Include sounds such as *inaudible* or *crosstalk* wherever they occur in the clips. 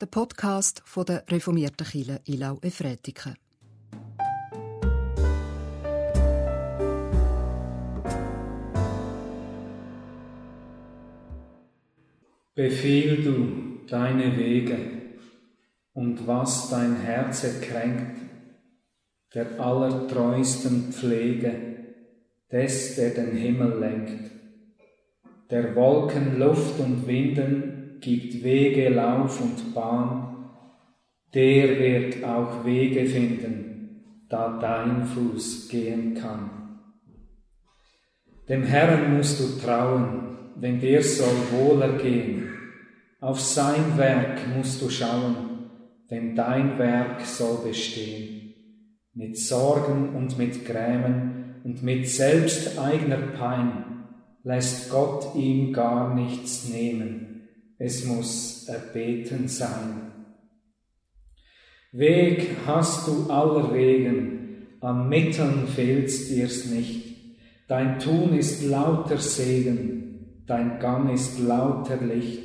der Podcast von der reformierten Kirche Ilau Efretiken. Befiehl du deine Wege und was dein Herz erkränkt, der allertreusten Pflege, des, der den Himmel lenkt, der Wolken Luft und Winden gibt Wege, Lauf und Bahn, der wird auch Wege finden, da dein Fuß gehen kann. Dem Herrn musst du trauen, wenn dir soll wohler gehen. Auf sein Werk musst du schauen, denn dein Werk soll bestehen. Mit Sorgen und mit Grämen und mit selbsteigner Pein lässt Gott ihm gar nichts nehmen es muss erbeten sein. Weg hast du aller Wegen, an Mitteln fehlt's dir's nicht. Dein Tun ist lauter Segen, dein Gang ist lauter Licht.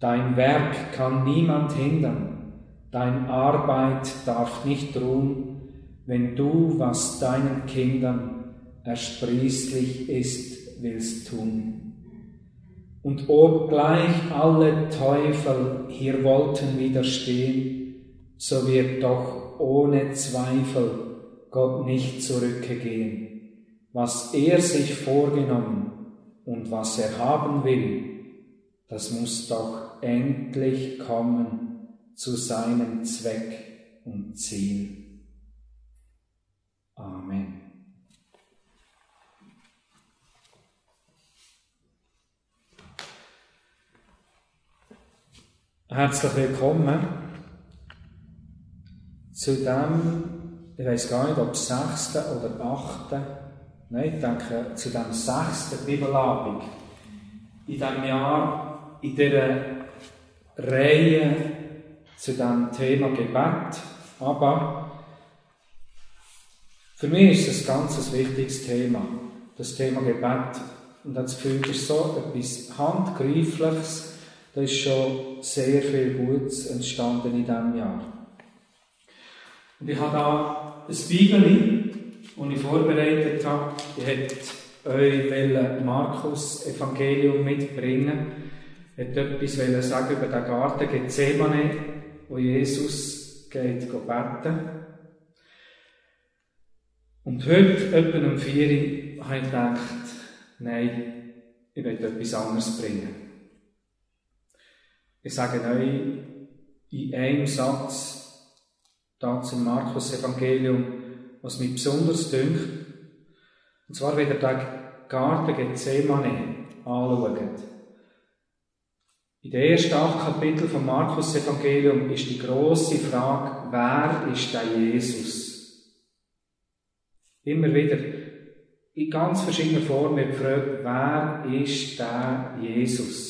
Dein Werk kann niemand hindern, dein Arbeit darf nicht ruhen, wenn du, was deinen Kindern ersprießlich ist, willst tun. Und obgleich alle Teufel hier wollten widerstehen, so wird doch ohne Zweifel Gott nicht zurückgehen. Was er sich vorgenommen und was er haben will, das muss doch endlich kommen zu seinem Zweck und Ziel. Amen. Herzlich willkommen zu dem, ich weiß gar nicht, ob sechsten oder achten, nein, ich denke zu dem sechsten Bibelabend in diesem Jahr, in dieser Reihe zu dem Thema Gebet. Aber für mich ist es ein ganz wichtiges Thema, das Thema Gebet. Und das Gefühl, das ist so etwas Handgreifliches, da ist schon sehr viel Gutes entstanden in diesem Jahr. Und ich habe da ein Bibel, das ich vorbereitet habe. Ich hätte euch Markus Evangelium mitbringen Ich wollte etwas sagen über den Garten Gethsemane, wo Jesus geht beten. Und heute, etwa um 4 Uhr, habe ich gedacht, nein, ich will etwas anderes bringen. Ich sage euch in einem Satz, da zum Markus-Evangelium, was mich besonders dünkt. Und zwar, wenn ihr den Garten Gethsemane anschaut. In den ersten acht Kapiteln vom Markus-Evangelium ist die große Frage, wer ist der Jesus? Immer wieder in ganz verschiedenen Formen gefragt, wer ist der Jesus?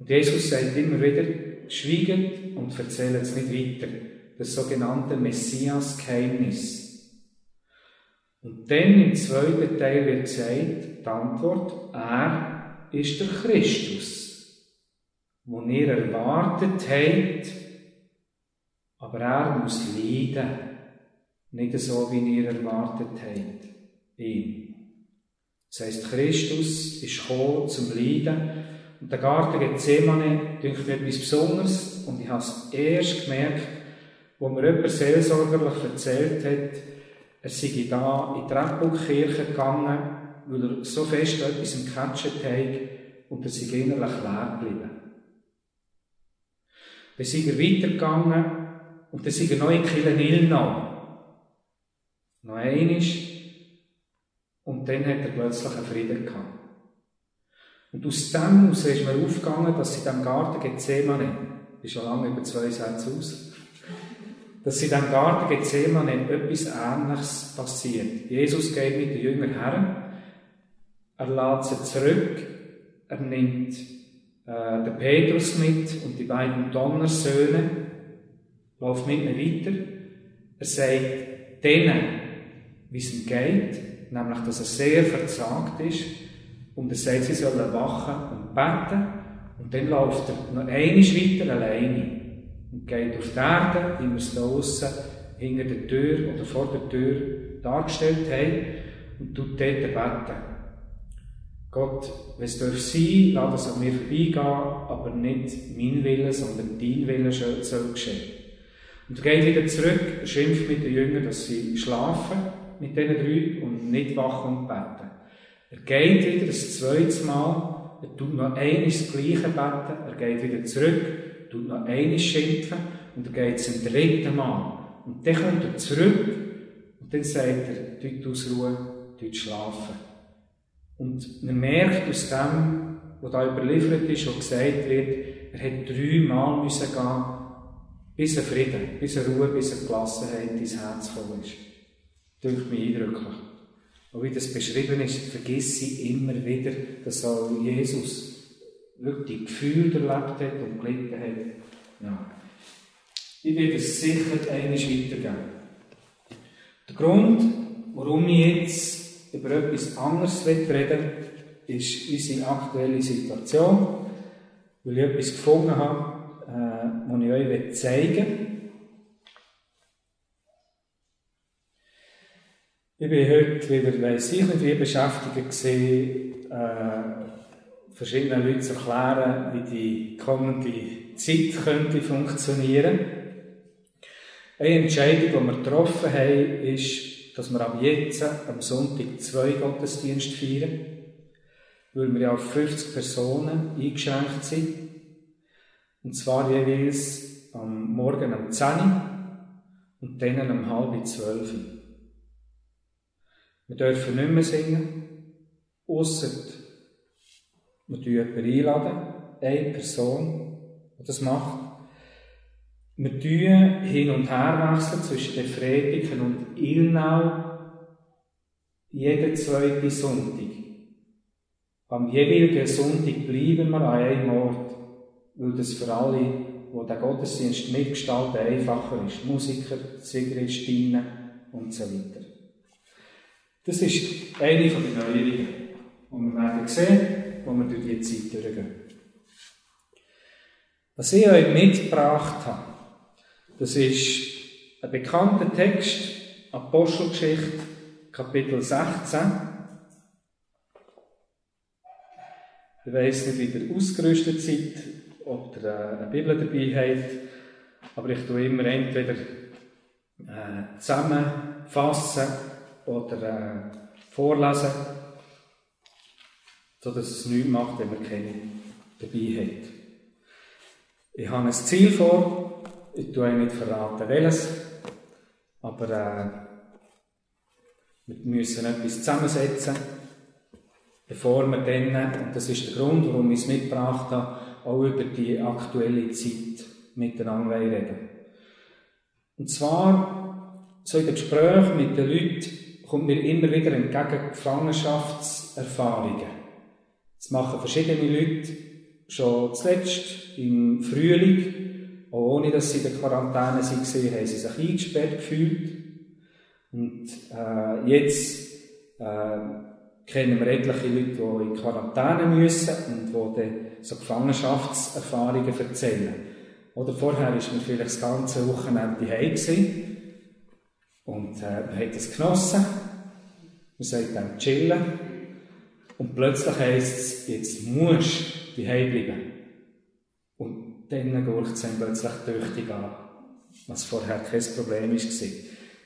Und Jesus sagt immer wieder, schweiget und erzählt es nicht weiter. Das sogenannte Messias-Geheimnis. Und dann im zweiten Teil wird gesagt, die Antwort, er ist der Christus, den ihr erwartet habt, aber er muss leiden, nicht so, wie ihr erwartet habt, ihm. Das heisst, Christus ist gekommen zum Leiden, und der Garten Gethsemane dünkt mir etwas Besonderes und ich habe es erst gemerkt, wo mir jemand seelsorgerlich erzählt hat, er sei da in die Rebbuchkirche gegangen, weil er so fest etwas im Catchen hat und er sei innerlich leer geblieben. Dann sei er weitergegangen und dann sei er noch in Kilenil noch. Einiges. Und dann hat er plötzlich einen Frieden gehabt. Und aus dem heraus ist mir aufgegangen, dass in diesem Garten Gethsemane, ist schon lange über zwei Sätze aus, dass in diesem Garten Gethsemane etwas Ähnliches passiert. Jesus geht mit den Jüngern her, er lädt sie zurück, er nimmt äh, den Petrus mit und die beiden Donnersöhne, läuft mit ihnen weiter. Er sagt denen, wie es ihm geht, nämlich, dass er sehr verzagt ist, und er sagt, sie sollen wachen und beten Und dann läuft er noch einmal weiter alleine und geht auf die Erde, wie wir es da aussen hinter der Tür oder vor der Tür dargestellt haben, und tut dort beten. Gott, wenn es darf sein, lass es an mir vorbeigehen, aber nicht mein Wille, sondern dein Wille soll geschehen. Und er geht wieder zurück, schimpft mit den Jüngern, dass sie schlafen, mit diesen drei, und nicht wachen und beten. Er geht wieder das zweite Mal, er tut noch einmal das Gleiche beten, er geht wieder zurück, tut noch einmal schimpfen, und er geht zum dritten Mal. Und dann kommt er zurück, und dann sagt er, dort ausruhen, dort schlafen. Und man merkt aus dem, was da überliefert ist, wo gesagt wird, er hat dreimal müssen gehen, bis er Frieden, bis er Ruhe, bis er Gelassenheit ins Herz gekommen ist. Ist mir eindrücklich. Und wie das beschrieben ist, vergiss ich immer wieder, dass auch Jesus wirklich Gefühle erlebt hat und gelitten hat. Ja. Ich werde es sicher einmal weitergeben. Der Grund, warum ich jetzt über etwas anderes reden ist unsere aktuelle Situation, weil ich etwas gefunden habe, äh, das ich euch zeigen will. Ich bin heute wieder, weiss ich nicht wie, beschäftigt gewesen, äh, verschiedenen Leuten zu erklären, wie die kommende Zeit könnte funktionieren. Eine Entscheidung, die wir getroffen haben, ist, dass wir ab jetzt am Sonntag zwei Gottesdienste feiern, weil wir ja auf 50 Personen eingeschränkt sind. Und zwar jeweils am Morgen um 10 Uhr und dann um halb 12 Uhr. Wir dürfen nicht mehr singen, ausser wir jemanden einladen, eine Person, die das macht. Wir tun hin und her wechseln zwischen den Frediken und Ilnau jeden zweiten Sonntag. Am jeweiligen Sonntag bleiben wir an einem Ort, weil das für alle, die den Gottesdienst mitgestalten, einfacher ist. Musiker, Sigeristinnen und so weiter. Das ist eine den Neuerungen, die wir werden sehen, wo wir durch die Zeit durchgehen. Was ich euch mitgebracht habe, das ist ein bekannter Text, Apostelgeschichte, Kapitel 16. Ich weiss nicht, wie ihr ausgerüstet seid, ob ihr äh, eine Bibel dabei habt, aber ich tue immer entweder äh, zusammenfassen oder äh, vorlesen, sodass es nichts macht, wenn man keine dabei hat. Ich habe ein Ziel vor, ich tue nicht verraten, welches, aber äh, wir müssen etwas zusammensetzen, bevor wir dann, und das ist der Grund, warum ich es mitgebracht habe, auch über die aktuelle Zeit miteinander reden. Und zwar so in den Gesprächen mit den Leuten, kommt mir immer wieder entgegen Gefangenschaftserfahrungen. Das machen verschiedene Leute schon zuletzt im Frühling, auch ohne dass sie in der Quarantäne waren, haben sie sich eingesperrt gefühlt. Und äh, jetzt äh, kennen wir etliche Leute, die in Quarantäne müssen und die dann so Gefangenschaftserfahrungen erzählen. Oder vorher war man vielleicht das ganze Wochenende heim und äh, man hat es genossen. Man sagt dann chillen. Und plötzlich heisst es, jetzt musst du daheim bleiben. Und dann geht es plötzlich tüchtig an, was vorher kein Problem war.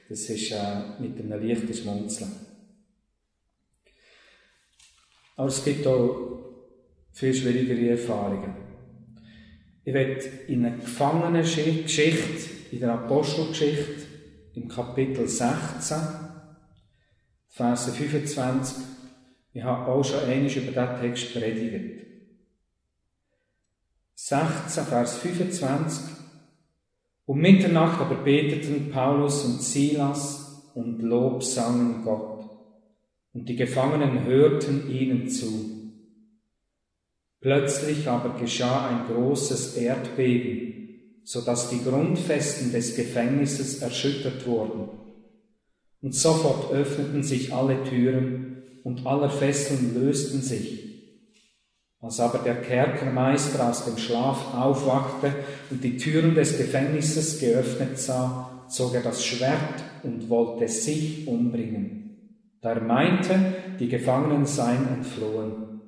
Das ist äh, mit einem leichten Schmunzeln. Aber es gibt auch viel schwierigere Erfahrungen. Ich werde in einer Gefangenengeschichte, in der Apostelgeschichte, im Kapitel 16, Verse 25, ich habe auch schon einmal über diesen Text predigt. 16, Vers 25. Um Mitternacht aber beteten Paulus und Silas und Lob sangen Gott. Und die Gefangenen hörten ihnen zu. Plötzlich aber geschah ein großes Erdbeben so dass die Grundfesten des Gefängnisses erschüttert wurden. Und sofort öffneten sich alle Türen und aller Fesseln lösten sich. Als aber der Kerkermeister aus dem Schlaf aufwachte und die Türen des Gefängnisses geöffnet sah, zog er das Schwert und wollte sich umbringen. Da er meinte, die Gefangenen seien entflohen.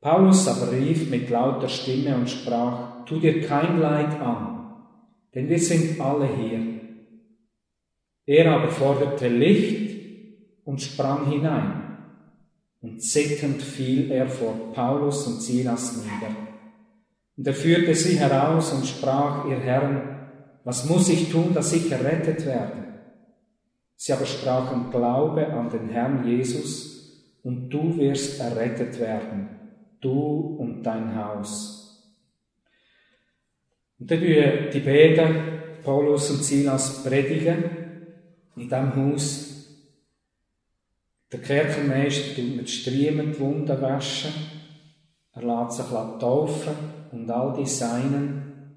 Paulus aber rief mit lauter Stimme und sprach, tu dir kein Leid an, denn wir sind alle hier. Er aber forderte Licht und sprang hinein und zitternd fiel er vor Paulus und Silas nieder. Und er führte sie heraus und sprach, ihr Herren, was muss ich tun, dass ich errettet werde? Sie aber sprachen, glaube an den Herrn Jesus und du wirst errettet werden, du und dein Haus. Und dann tun die beiden, Paulus und Silas, predigen in diesem Haus der Kerkermeister tut mit Striemen die Wunden waschen. Er lässt sich taufen und all die Seinen.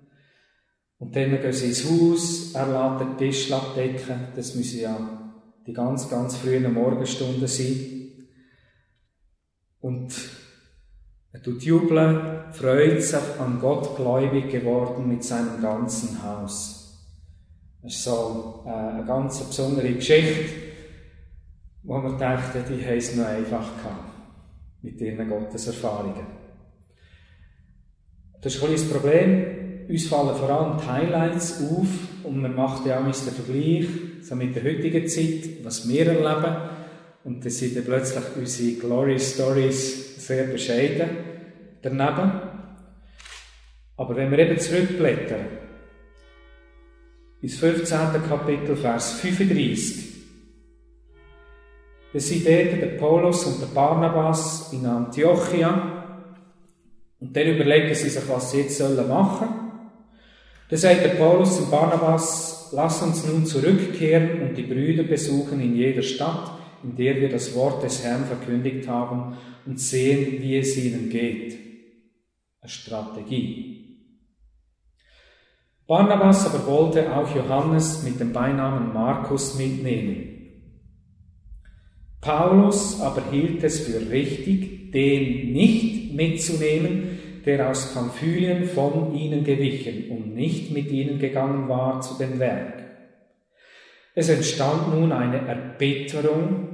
Und dann gehen sie ins Haus, er lässt den Tisch decken. Das müssen ja die ganz, ganz frühen Morgenstunden sein. Und er tut jubeln, freut sich an Gott gläubig geworden mit seinem ganzen Haus. Das ist so äh, eine ganz besondere Geschichte wo wir dachten, die haben es noch einfach gehabt mit ihren Gotteserfahrungen. Das ist ein das Problem. Uns fallen vor allem die Highlights auf und man macht ja auch den Vergleich so mit der heutigen Zeit, was wir erleben. Und dann sind dann plötzlich unsere Glory Stories sehr bescheiden daneben. Aber wenn wir eben zurückblättern, ins 15. Kapitel, Vers 35, wir sind dort, der Paulus und der Barnabas in Antiochia. Und dann überlegen sie sich, was sie jetzt sollen machen. Dann sagt der Paulus und Barnabas, lass uns nun zurückkehren und die Brüder besuchen in jeder Stadt, in der wir das Wort des Herrn verkündigt haben und sehen, wie es ihnen geht. Strategie. Barnabas aber wollte auch Johannes mit dem Beinamen Markus mitnehmen. Paulus aber hielt es für richtig, den nicht mitzunehmen, der aus Pamphylien von ihnen gewichen und nicht mit ihnen gegangen war zu dem Werk. Es entstand nun eine Erbitterung,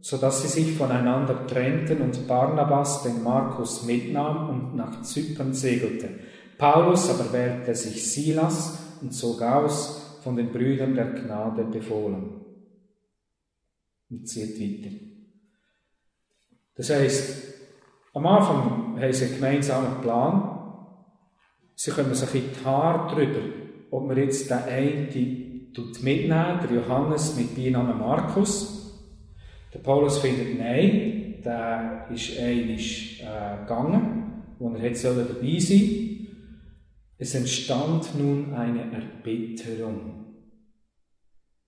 so dass sie sich voneinander trennten und Barnabas den Markus mitnahm und nach Zypern segelte. Paulus aber wählte sich Silas und zog aus, von den Brüdern der Gnade befohlen und zieht weiter. Das heisst, am Anfang haben sie einen gemeinsamen Plan. Sie kommen sich in die Haare darüber, ob man jetzt den einen mitnehmen, der Johannes mit Beinamen Markus. Der Paulus findet, nein, der ist einig äh, gegangen, wo er hätte dabei sein Es entstand nun eine Erbitterung.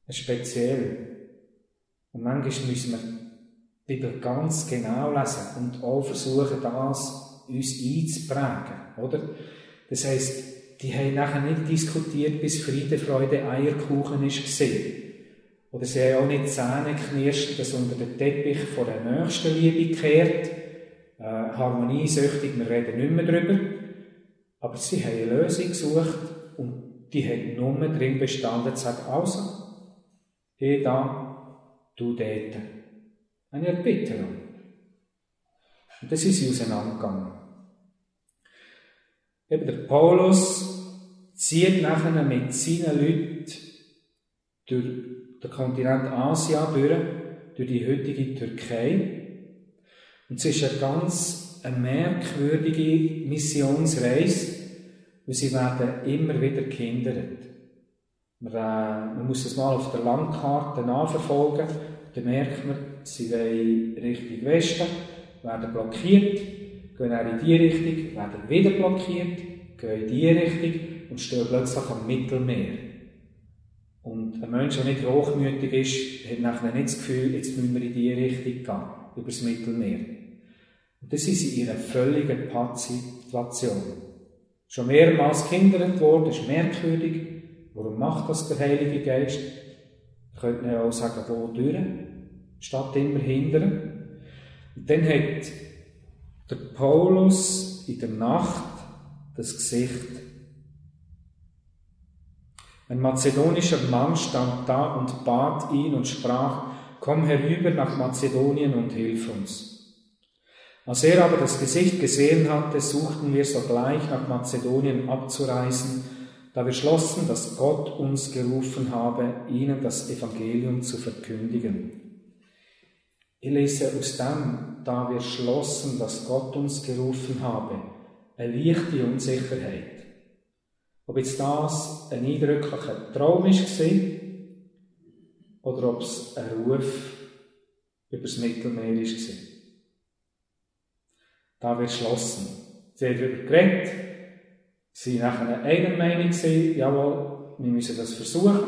Speziell und manchmal müssen wir die Bibel ganz genau lesen und auch versuchen, das uns einzuprägen, oder? Das heisst, die haben nachher nicht diskutiert, bis Friede, Freude, Eierkuchen ist gesehen. Oder sie haben auch nicht Zähne knirscht, dass unter den Teppich von der nächsten Liebe kehrt. Äh, harmoniesüchtig, wir reden nicht mehr darüber. Aber sie haben eine Lösung gesucht und die hat nur drin bestanden, zu sagen, also, hier da, du dort. Eine Erbitterung. Und das ist sie auseinandergegangen. Eben der Paulus zieht nachher mit seinen Leuten durch den Kontinent Asia durch, durch die heutige Türkei. Und es ist eine ganz eine merkwürdige Missionsreise, weil sie werden immer wieder gehindert. Man, äh, man muss es mal auf der Landkarte nachverfolgen. Dann merkt man, sie wollen Richtung Westen, werden blockiert, gehen auch in die Richtung, werden wieder blockiert, gehen in die Richtung und stehen plötzlich am Mittelmeer. Und ein Mensch, der nicht hochmütig ist, hat nachher nicht das Gefühl, jetzt müssen wir in die Richtung gehen, über das Mittelmeer. Und das ist in ihrer völligen Pattsituation. Schon mehrmals gehindert worden, ist merkwürdig, Warum macht das der Heilige Geist? Könnte man ja auch sagen, wo durch, statt immer hindern. Und dann hat Der Paulus in der Nacht das Gesicht. Ein mazedonischer Mann stand da und bat ihn und sprach, komm herüber nach Mazedonien und hilf uns. Als er aber das Gesicht gesehen hatte, suchten wir sogleich nach Mazedonien abzureisen, da wir schlossen, dass Gott uns gerufen habe, ihnen das Evangelium zu verkündigen. Ich lese aus dem, da wir schlossen, dass Gott uns gerufen habe, eine leichte Unsicherheit. Ob jetzt das ein eindrücklicher Traum war oder ob es ein Ruf übers Mittelmeer war. Da wird geschlossen. Sie haben darüber geredet, sie waren nachher einer Meinung, jawohl, wir müssen das versuchen,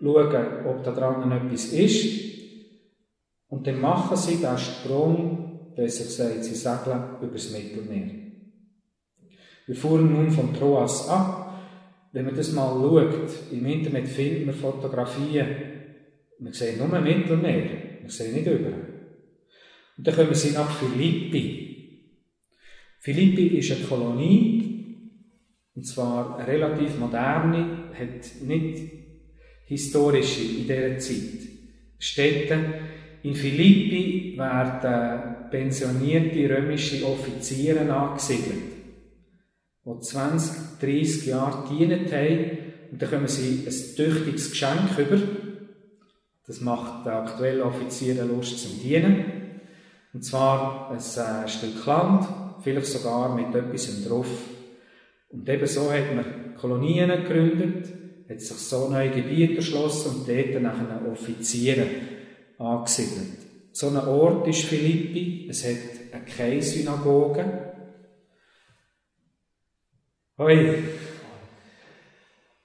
schauen, ob da dran etwas ist. Und dann machen sie den Sprung, besser gesagt, sie segeln übers Mittelmeer. Wir fuhren nun von Troas ab. Wenn man das mal schaut, im Internet findet man Fotografien, man sieht nur Mittelmeer, man sieht nicht über. Und dann kommen sie nach Philippi. Philippi ist eine Kolonie, und zwar eine relativ moderne, hat nicht historische in dieser Zeit. Städte. In Philippi werden pensionierte römische Offiziere angesiedelt, die 20, 30 Jahre gedient haben, und dann kommen sie ein tüchtiges Geschenk über. Das macht der aktuelle Offizier Lust zum Dienen. Und zwar ein äh, Stück Land, vielleicht sogar mit etwas drauf. Und eben so hat man Kolonien gegründet, hat sich so neue Gebiete erschlossen und dort nachher Offiziere angesiedelt. So ein Ort ist Philippi, es hat keine Synagoge. Hoi.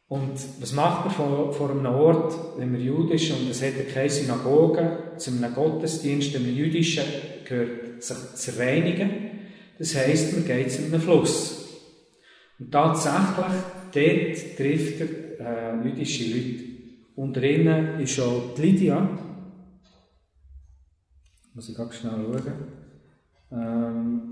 Und was macht man vor, vor einem Ort, wenn man jüdisch ist und es hat keine Synagoge, zu einem Gottesdienst, einem jüdischen, gehört sich zu reinigen. Das heisst, man geht zu einem Fluss. Und tatsächlich, dort trifft er äh, jüdische Leute. Unter ihnen ist auch die Lydia. Muss ich ganz schnell schauen. Ähm,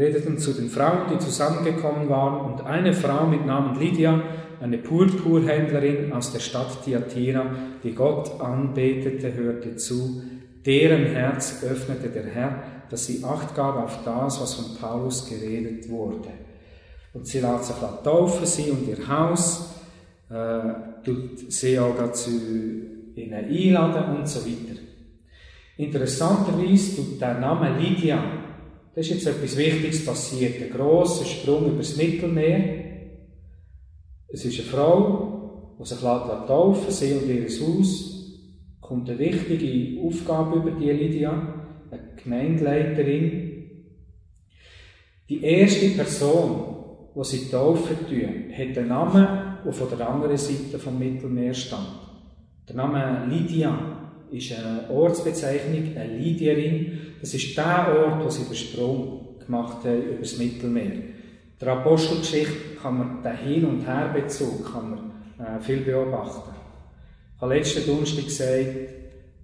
redeten zu den Frauen, die zusammengekommen waren, und eine Frau mit Namen Lydia, eine Purpurhändlerin aus der Stadt Thyatira, die Gott anbetete, hörte zu, deren Herz öffnete der Herr, dass sie Acht gab auf das, was von Paulus geredet wurde. Und sie lässt sich taufen, sie und ihr Haus, äh, tut sie auch zu ihnen einladen und so weiter. Interessanterweise tut der Name Lydia, das ist jetzt etwas Wichtiges passiert, ein grosser Sprung übers Mittelmeer. Es ist eine Frau, die sich taufen sie und ihr Haus, kommt eine wichtige Aufgabe über die Lydia, eine Gemeindeleiterin. Die erste Person, die sie taufen tun, hat einen Namen, der von der anderen Seite vom Mittelmeer stammt. Der Name Lydia ist eine Ortsbezeichnung, eine Lydierin. Das ist der Ort, wo sie den Sprung gemacht haben über das Mittelmeer. Der Apostelgeschichte kann man den Hin- und Herbezug kann man, äh, viel beobachten. Ich habe letzten Donnerstag gesagt,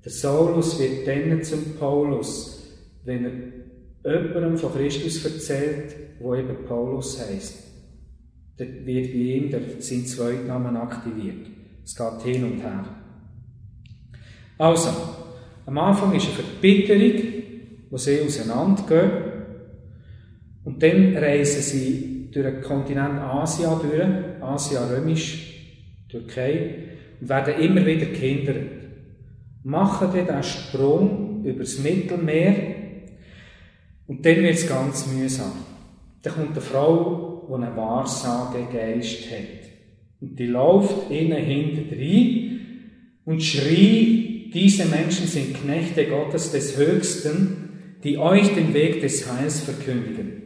der Saulus wird dann zum Paulus, wenn er jemandem von Christus erzählt, wo eben Paulus heisst. Dann wird bei ihm der, sein Zweitnamen aktiviert. Es geht hin und her. Also, am Anfang ist eine Verbitterung, wo sie auseinandergehen. Und dann reisen sie durch den Kontinent Asia durch, Asia römisch, Türkei, und werden immer wieder gehindert. Machen dann den Sprung übers Mittelmeer und dann wird es ganz mühsam. Dann kommt eine Frau, die einen Wahrsagegeist hat. Und die läuft ihnen hinten rein und schreit, diese Menschen sind Knechte Gottes des Höchsten, die euch den Weg des Heils verkündigen.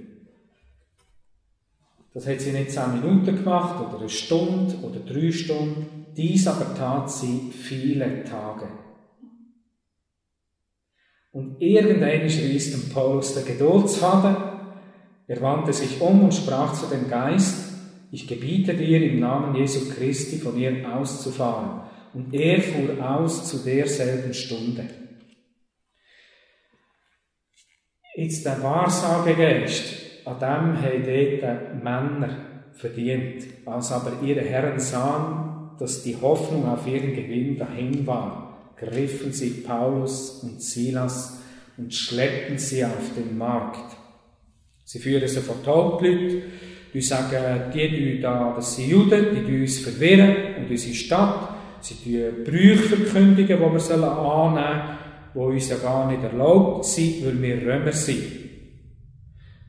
Das hat sie nicht zehn Minuten gemacht oder eine Stunde oder drei Stunden. Dies aber tat sie viele Tage. Und irgendein riss dem Paulus der Geduldsfaden. Er wandte sich um und sprach zu dem Geist, ich gebiete dir im Namen Jesu Christi von ihr auszufahren. Und er fuhr aus zu derselben Stunde. Jetzt der Wahrsagegeist, an dem haben dort Männer verdient, als aber ihre Herren sahen, dass die Hoffnung auf ihren Gewinn dahin war, griffen sie Paulus und Silas und schleppten sie auf den Markt. Sie führen sie vor die Hauptleute, die sagen, die, die da, das sind Juden, die, die uns verwirren und unsere Stadt. Sie tun Brüche die wir annehmen sollen, die uns ja gar nicht erlaubt sind, weil wir Römer sind.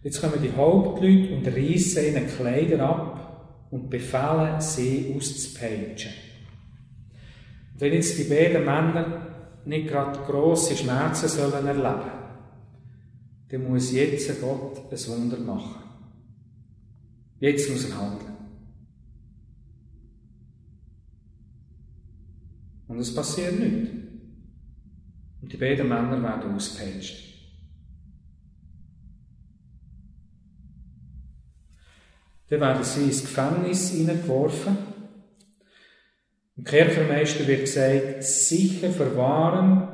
Jetzt kommen die Hauptleute und reissen ihnen Kleider ab und befehlen, sie auszupeitschen. Wenn jetzt die beiden Männer nicht gerade grosse Schmerzen sollen erleben dann muss jetzt Gott ein Wunder machen. Jetzt muss er handeln. Und es passiert nichts. Und die beiden Männer werden ausgepeitscht. Dann werden sie ins Gefängnis hineingeworfen. Im Kirchenmeister wird gesagt, sicher verwahren.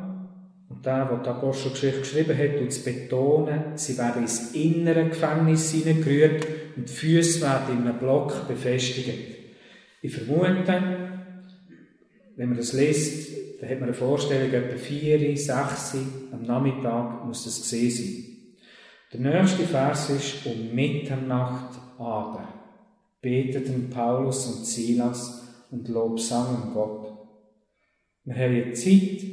Und der, der die Apostelgeschichte geschrieben hat, tut es betonen, sie werden ins innere Gefängnis hineingerührt und die Füße werden in einem Block befestigt. Ich vermute, wenn man das liest, dann hat man eine Vorstellung, etwa vier, sechs am Nachmittag muss das gesehen sein. Der nächste Vers ist um Mitternacht aber beteten Paulus und Silas und lobsangen Gott. Wir haben eine Zeit,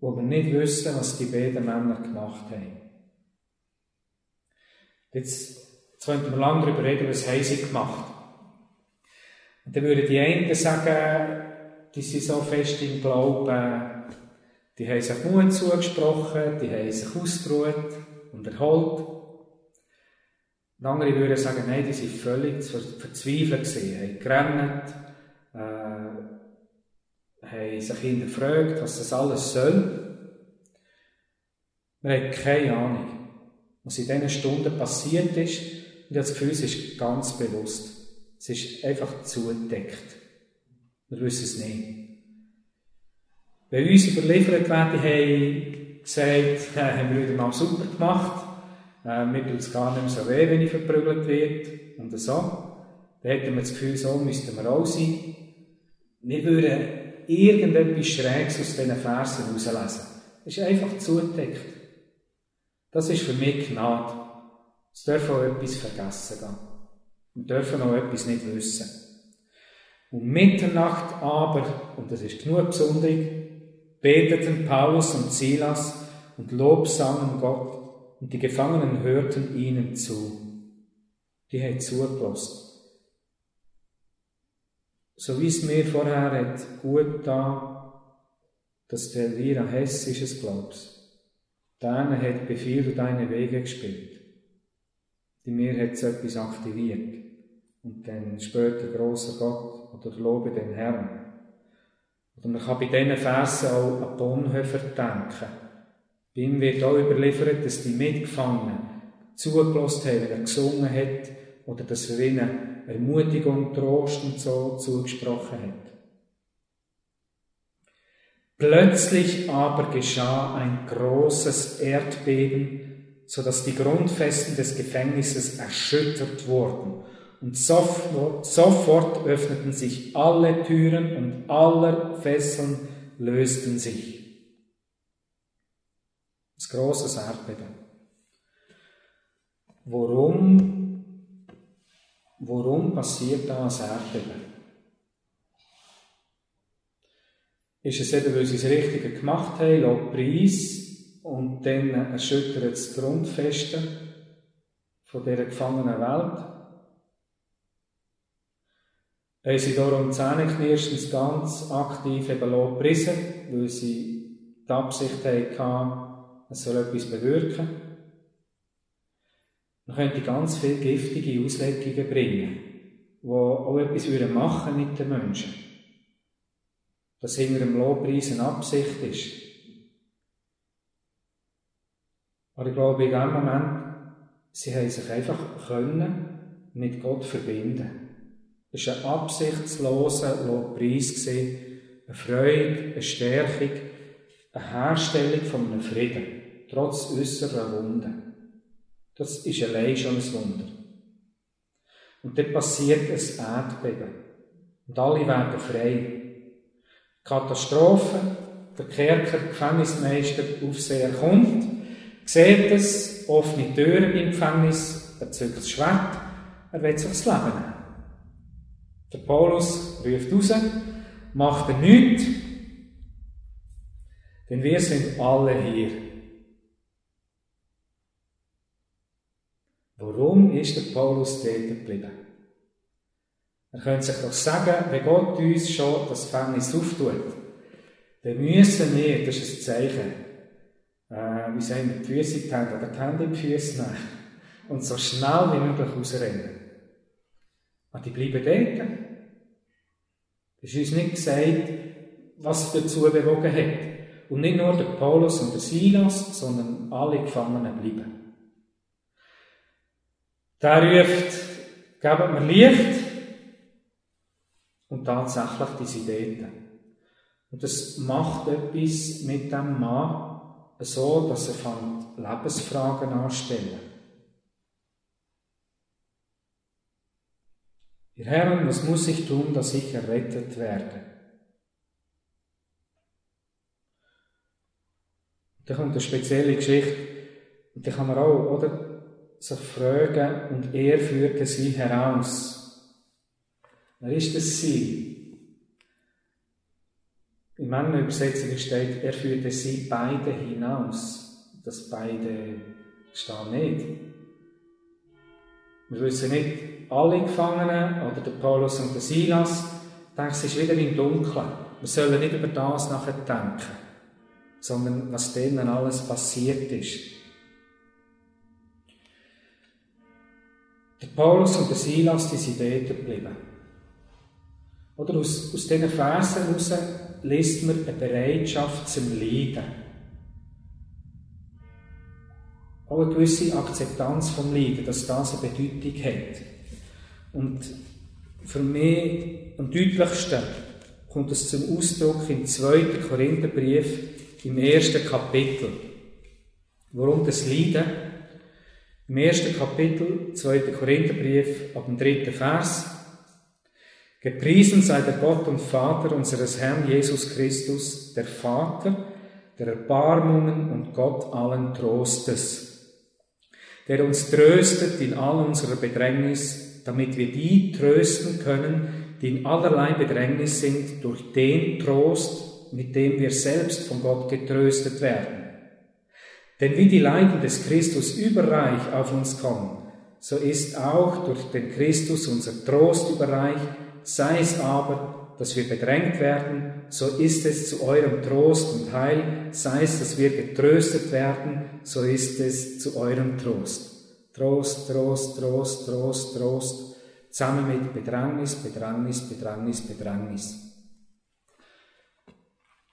wo wir nicht wissen, was die beiden Männer gemacht haben. Jetzt, jetzt könnten wir lange darüber reden, was haben sie gemacht. Und dann würden die einen sagen, die sind so fest im Glauben, die haben sich Mut zugesprochen, die haben sich ausgeruht und erholt. Andere würden sagen, nein, die sind völlig verzweifelt gewesen, haben gerannt, äh, haben sich hinterfragt, was das alles soll. Wir haben keine Ahnung, was in diesen Stunden passiert ist. Und ich habe das Gefühl, es ist ganz bewusst. Es ist einfach zugedeckt. Wir wissen es nicht. Wenn uns überliefert werden, haben gesagt, *laughs* äh, haben wir wieder mal super gemacht, äh, mir tut es gar nicht mehr so weh, wenn ich verprügelt werde und so. Dann hätten wir das Gefühl, so müssten wir auch sein. Wir würden irgendetwas Schräges aus diesen Versen herauslesen. Es ist einfach zugedeckt. Das ist für mich Gnade. Es darf auch etwas vergessen gehen. Wir dürfen auch etwas nicht wissen. Um Mitternacht aber, und das ist genug besonders, beteten Paulus und Silas und lobsangen Gott und die Gefangenen hörten ihnen zu. Die haben zugelassen. So wie es mir vorher hat gut da, dass der Elvira Hess ist es, glaubst. Deine hat Befehl für deine Wege gespielt. Die mir hat so etwas aktiviert. Und dann später großer Gott oder lobe den Herrn. Oder man kann bei diesen Versen auch an Bonhoeffer denken bei ihm wird auch überliefert, dass die Mitgefangenen zugelassen haben, wenn er gesungen hat, oder dass er ihnen Ermutigung, Trost und so zugesprochen hat. Plötzlich aber geschah ein großes Erdbeben, so dass die Grundfesten des Gefängnisses erschüttert wurden. Und sofort, sofort öffneten sich alle Türen und aller Fesseln lösten sich. Ein grosses Erdbeben. Warum, warum passiert da ein Erdbeben? Ist es eben, weil sie das Richtige gemacht haben, laut Preis, und dann erschüttert das Grundfeste von dieser gefangenen Welt? Haben sie darum zähneknirschend ganz aktiv eben gepriesen, weil sie die Absicht hatten, es soll etwas bewirken. Man könnte ganz viele giftige Auslegungen bringen, die auch etwas machen mit den Menschen. Dass hinter dem Lobpreis eine Absicht ist. Aber ich glaube, in dem Moment, sie haben sich einfach können mit Gott verbinden. Es war ein absichtsloser Lobpreis, eine Freude, eine Stärkung, eine Herstellung von einem Frieden trotz äußerer Wunden. Das ist allein schon ein Wunder. Und dann passiert ein Erdbeben. Und alle werden frei. Katastrophe, der Kerker, Gefängnismeister, Aufseher kommt, sieht es, offene Türen im Gefängnis, er zückt das Schwert, er will sich das Leben nehmen. Der Paulus ruft raus, macht er nichts, denn wir sind alle hier. Warum ist der Paulus dort geblieben? Er könnte sich doch sagen, wenn Gott uns schon das Gefängnis auftut, dann müssen wir, das ist ein Zeichen, äh, wie sagen die Füße in die Hände oder die Hände in die Füße nehmen und so schnell wie möglich rausrennen. Und die bleiben dort. Es ist uns nicht gesagt, was dazu bewogen hat. Und nicht nur der Paulus und der Silas, sondern alle Gefangenen bleiben. Der ruft, gebt mir Licht. Und tatsächlich die sind dort. Und das macht etwas mit dem Mann so, dass er von Lebensfragen anstellen. Ihr Herren, was muss ich tun, dass ich errettet werde? Da kommt eine spezielle Geschichte. Und da kann man auch, oder, sich fragen, und er führte sie heraus. Wer ist das sie? In meiner Übersetzung steht, er führte sie beide hinaus. Das beide steht nicht. Wir wissen nicht, alle Gefangenen oder der Paulus und der Silas, denken, es ist wieder im Dunkeln. Wir sollen nicht über das nachher denken, sondern was denen alles passiert ist. Der Paulus und der Silas, die sind dort geblieben. Oder aus, aus diesen Versen heraus liest man eine Bereitschaft zum Leiden. Auch eine gewisse Akzeptanz vom Leiden, dass das eine Bedeutung hat. Und für mich am deutlichsten kommt es zum Ausdruck im 2. Korintherbrief im ersten Kapitel. Warum das Leiden? Im ersten Kapitel, 2. Korintherbrief, ab dem dritten Vers. Gepriesen sei der Gott und Vater unseres Herrn Jesus Christus, der Vater der Erbarmungen und Gott allen Trostes, der uns tröstet in all unserer Bedrängnis, damit wir die trösten können, die in allerlei Bedrängnis sind, durch den Trost, mit dem wir selbst von Gott getröstet werden. Denn wie die Leiden des Christus überreich auf uns kommen, so ist auch durch den Christus unser Trost überreich, sei es aber, dass wir bedrängt werden, so ist es zu eurem Trost und Heil, sei es, dass wir getröstet werden, so ist es zu eurem Trost. Trost, Trost, Trost, Trost, Trost, zusammen mit Bedrängnis, Bedrängnis, Bedrängnis, Bedrängnis.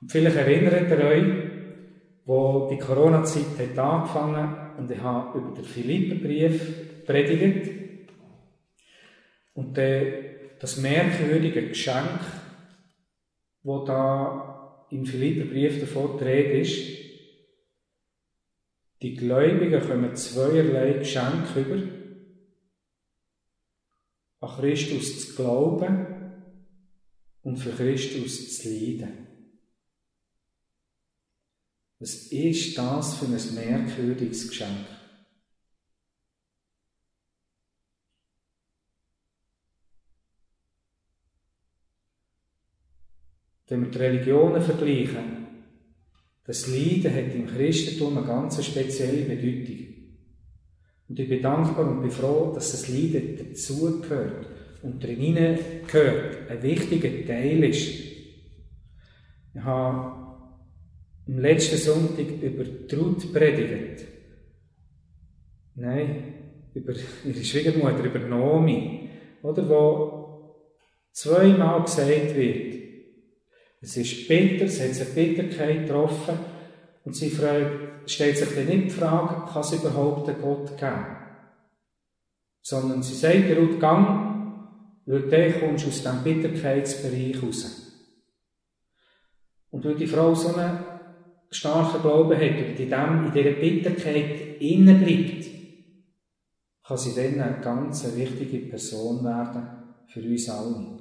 Vielleicht erinnert ihr euch, wo die Corona-Zeit hat angefangen und ich habe über den Philipperbrief predigt. Und das merkwürdige Geschenk, wo da im Philipperbrief davon die ist, die Gläubigen kommen zweierlei Geschenke über. An Christus zu glauben und für Christus zu leiden. Was ist das für ein merkwürdiges Geschenk? Wenn wir die Religionen vergleichen, das Leiden hat im Christentum eine ganz spezielle Bedeutung. Und ich bin dankbar und bin froh, dass das Leiden dazugehört und drinnen gehört, ein wichtiger Teil ist. Ich habe am letzten Sonntag über Trud predigt. Nein, über ihre Schwiegermutter, über Nomi. Oder wo zweimal gesagt wird, es ist bitter, es hat sich Bitterkeit getroffen und sie fragt, stellt sich dann nicht die Frage, kann es überhaupt einen Gott geben? Sondern sie sagt, Ruth, gang, weil dann kommst du aus diesem Bitterkeitsbereich raus. Und weil die Frau so einen starken Glauben hat und in, dem, in dieser Bitterkeit innen bleibt, kann sie dann eine ganz wichtige Person werden für uns alle.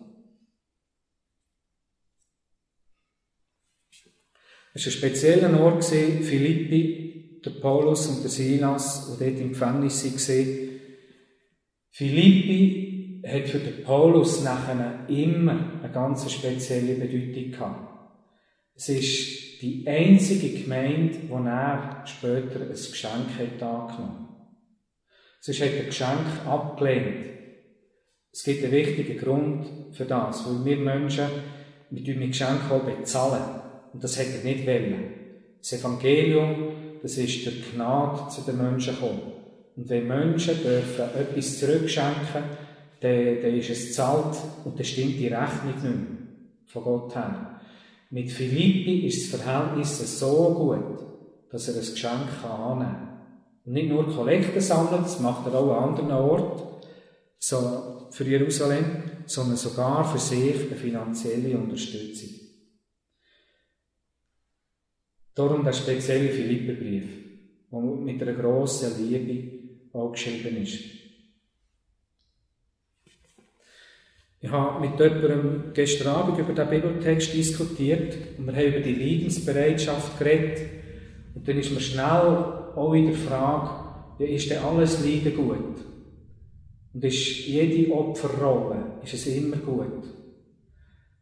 Es war ein spezieller Ort, Philippi, der Paulus und der Silas, die dort im Gefängnis waren. Philippi hat für den Paulus nachher immer eine ganz spezielle Bedeutung gehabt. Es ist die einzige Gemeinde, wo er später ein Geschenk hat angenommen hat er ein Geschenk abgelehnt. Es gibt einen wichtigen Grund für das, weil wir Menschen mit dem Geschenk bezahlen. Und das hat er nicht wollen. Das Evangelium, das ist der Gnade zu den Menschen gekommen. Und wenn Menschen dürfen etwas zurückschenken, dann, dann ist es zahlt und dann stimmt die Rechnung nicht mehr von Gott her. Mit Philippi ist das Verhältnis so gut, dass er ein Geschenk annehmen kann. Und nicht nur Kollekten sammeln, das macht er auch an anderen Orten, so für Jerusalem, sondern sogar für sich eine finanzielle Unterstützung. Darum der spezielle Philipperbrief, der mit einer grossen Liebe auch geschrieben ist. Ich habe mit jemandem gestern Abend über den Bibeltext diskutiert und wir haben über die Leidensbereitschaft geredet. Und dann ist mir schnell auch wieder die Frage, ist denn alles Leiden gut? Und ist jede Opferrolle, ist es immer gut?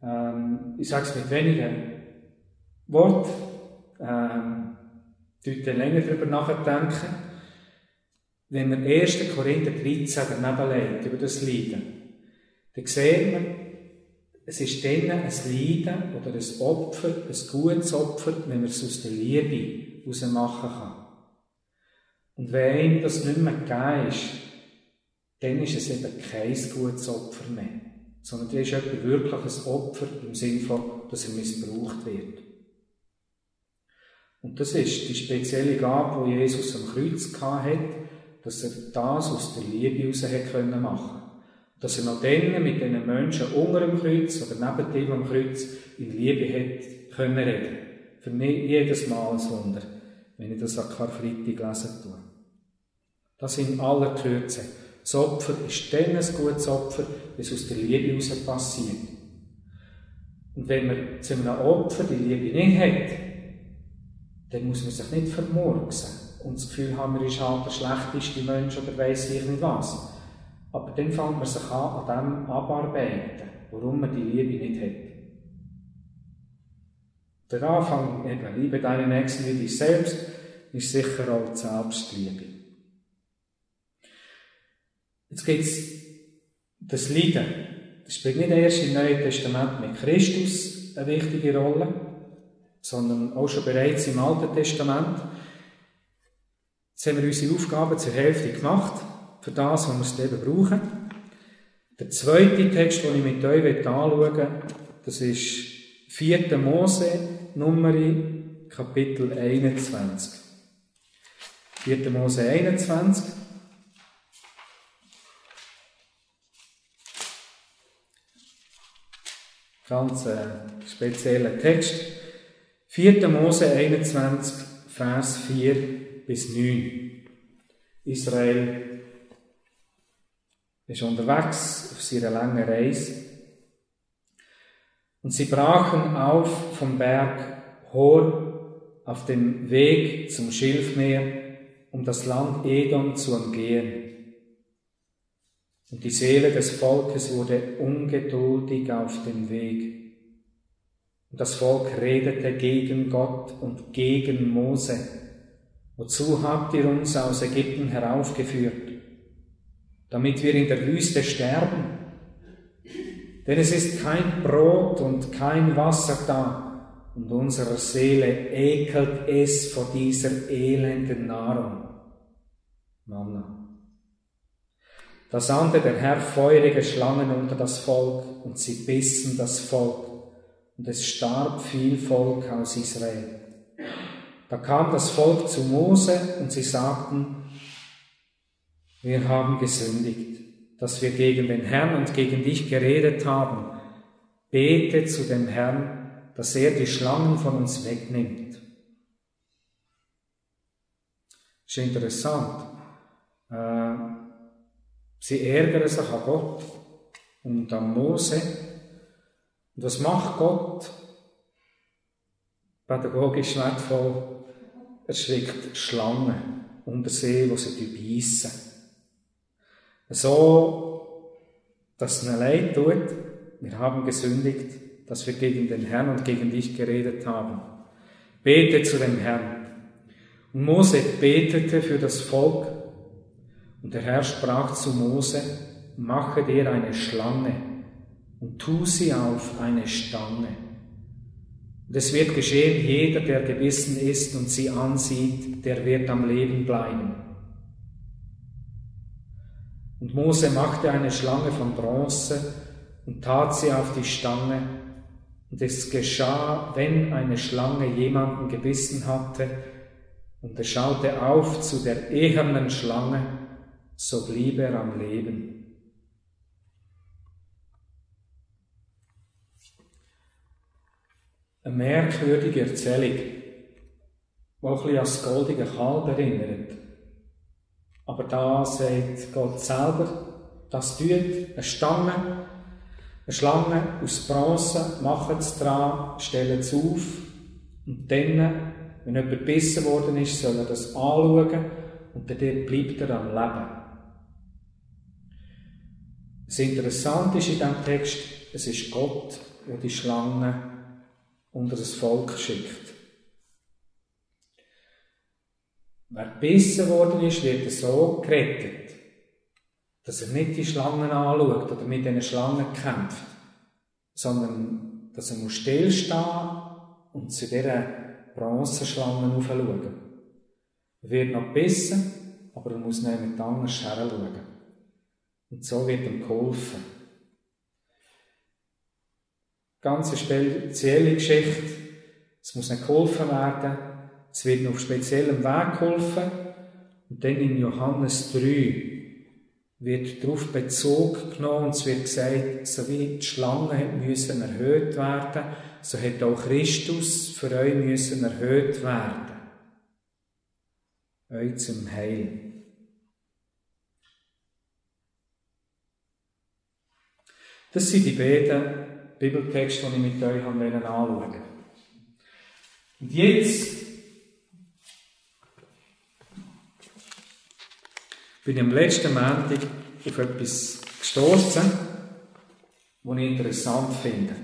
Ähm, ich sage es mit wenigen Worten ähm, dort länger darüber nachdenken. Wenn man 1. Korinther 13 daneben legt, über das Leiden, dann sehen wir, es ist dann ein Leiden oder ein Opfer, ein gutes Opfer, wenn man es aus der Liebe heraus machen kann. Und wenn ihm das nicht mehr gegeben ist, dann ist es eben kein gutes Opfer mehr. Sondern dann ist wirklich ein Opfer im Sinne von, dass er missbraucht wird. Und das ist die spezielle Gabe, die Jesus am Kreuz hatte, dass er das aus der Liebe heraus machen konnte. Dass er noch dann mit den Menschen unter dem Kreuz oder neben dem am Kreuz in Liebe hat können reden. Für mich jedes Mal ein Wunder, wenn ich das an Karfreitag lesen tue. Das in aller Kürze. Das Opfer ist dann ein gutes Opfer, wenn es aus der Liebe heraus passiert. Und wenn man zu einem Opfer die Liebe nicht hat, dann muss man sich nicht vermurksen und das Gefühl haben, man ist halt der schlechteste Mensch oder weiss ich nicht was. Aber dann fängt man sich an, an dem abarbeiten, warum man die Liebe nicht hat. Der Anfang, eben, liebe deinen Nächsten wie dich selbst, ist sicher auch die Selbstliebe. Jetzt gibt es das Leiden. Das spielt nicht erst im Neuen Testament mit Christus eine wichtige Rolle, sondern auch schon bereits im Alten Testament. Jetzt haben wir unsere Aufgaben zur Hälfte gemacht, für das, was wir das Leben brauchen. Der zweite Text, den ich mit euch anschauen will, das ist 4. Mose, Nummer Kapitel 21. 4. Mose 21. Ganz äh, spezieller Text. 4. Mose 21, Vers 4 bis 9. Israel ist unterwegs auf seiner langen Reise. Und sie brachen auf vom Berg Hor auf dem Weg zum Schilfmeer, um das Land Edom zu umgehen. Und die Seele des Volkes wurde ungeduldig auf dem Weg. Und das Volk redete gegen Gott und gegen Mose. Wozu habt ihr uns aus Ägypten heraufgeführt? Damit wir in der Wüste sterben? Denn es ist kein Brot und kein Wasser da, und unserer Seele ekelt es vor dieser elenden Nahrung. Manna. Da sandte der Herr feurige Schlangen unter das Volk, und sie bissen das Volk und es starb viel Volk aus Israel. Da kam das Volk zu Mose und sie sagten, wir haben gesündigt, dass wir gegen den Herrn und gegen dich geredet haben. Bete zu dem Herrn, dass er die Schlangen von uns wegnimmt. Ist interessant. Äh, Sie ärgern sich an Gott und an Mose. Und was macht Gott? Pädagogisch wertvoll. Er schickt Schlangen unter See, wo sie beißen. So, dass es ihnen leid tut. Wir haben gesündigt, dass wir gegen den Herrn und gegen dich geredet haben. Bete zu dem Herrn. Und Mose betete für das Volk. Und der Herr sprach zu Mose, mache dir eine Schlange und tu sie auf eine Stange. Und es wird geschehen, jeder, der gebissen ist und sie ansieht, der wird am Leben bleiben. Und Mose machte eine Schlange von Bronze und tat sie auf die Stange. Und es geschah, wenn eine Schlange jemanden gebissen hatte, und er schaute auf zu der ehernen Schlange, so blieb er am Leben. Eine merkwürdige Erzählung, die ein bisschen an das goldige Kalb erinnert. Aber da sagt Gott selber, das tut eine Stange, eine Schlange aus Bronze, machen es dran, stellen es auf und dann, wenn jemand gebissen worden ist, soll er das anschauen und dann bleibt er am Leben. Das Interessante ist in diesem Text, es ist Gott, der die Schlange unter das Volk schickt. Wer gebissen worden ist, wird so gerettet, dass er nicht die Schlangen anschaut oder mit diesen Schlangen kämpft, sondern dass er muss stillstehen und zu dieser Bronzenschlange aufschauen. Er wird noch gebissen, aber er muss nicht mit anders schauen. Und so wird ihm geholfen. Ganz spezielle Geschichte. Es muss nicht geholfen werden. Es wird noch auf speziellem Weg geholfen. Und dann in Johannes 3 wird darauf Bezug genommen und es wird gesagt, so wie die Schlange müssen erhöht werden, so hat auch Christus für euch müssen erhöht werden. Euch zum Heil. Das sind die beiden Bibeltext, den ich mit euch anschauen wollte. Und jetzt bin ich am letzten Montag auf etwas gestoßen, was ich interessant finde.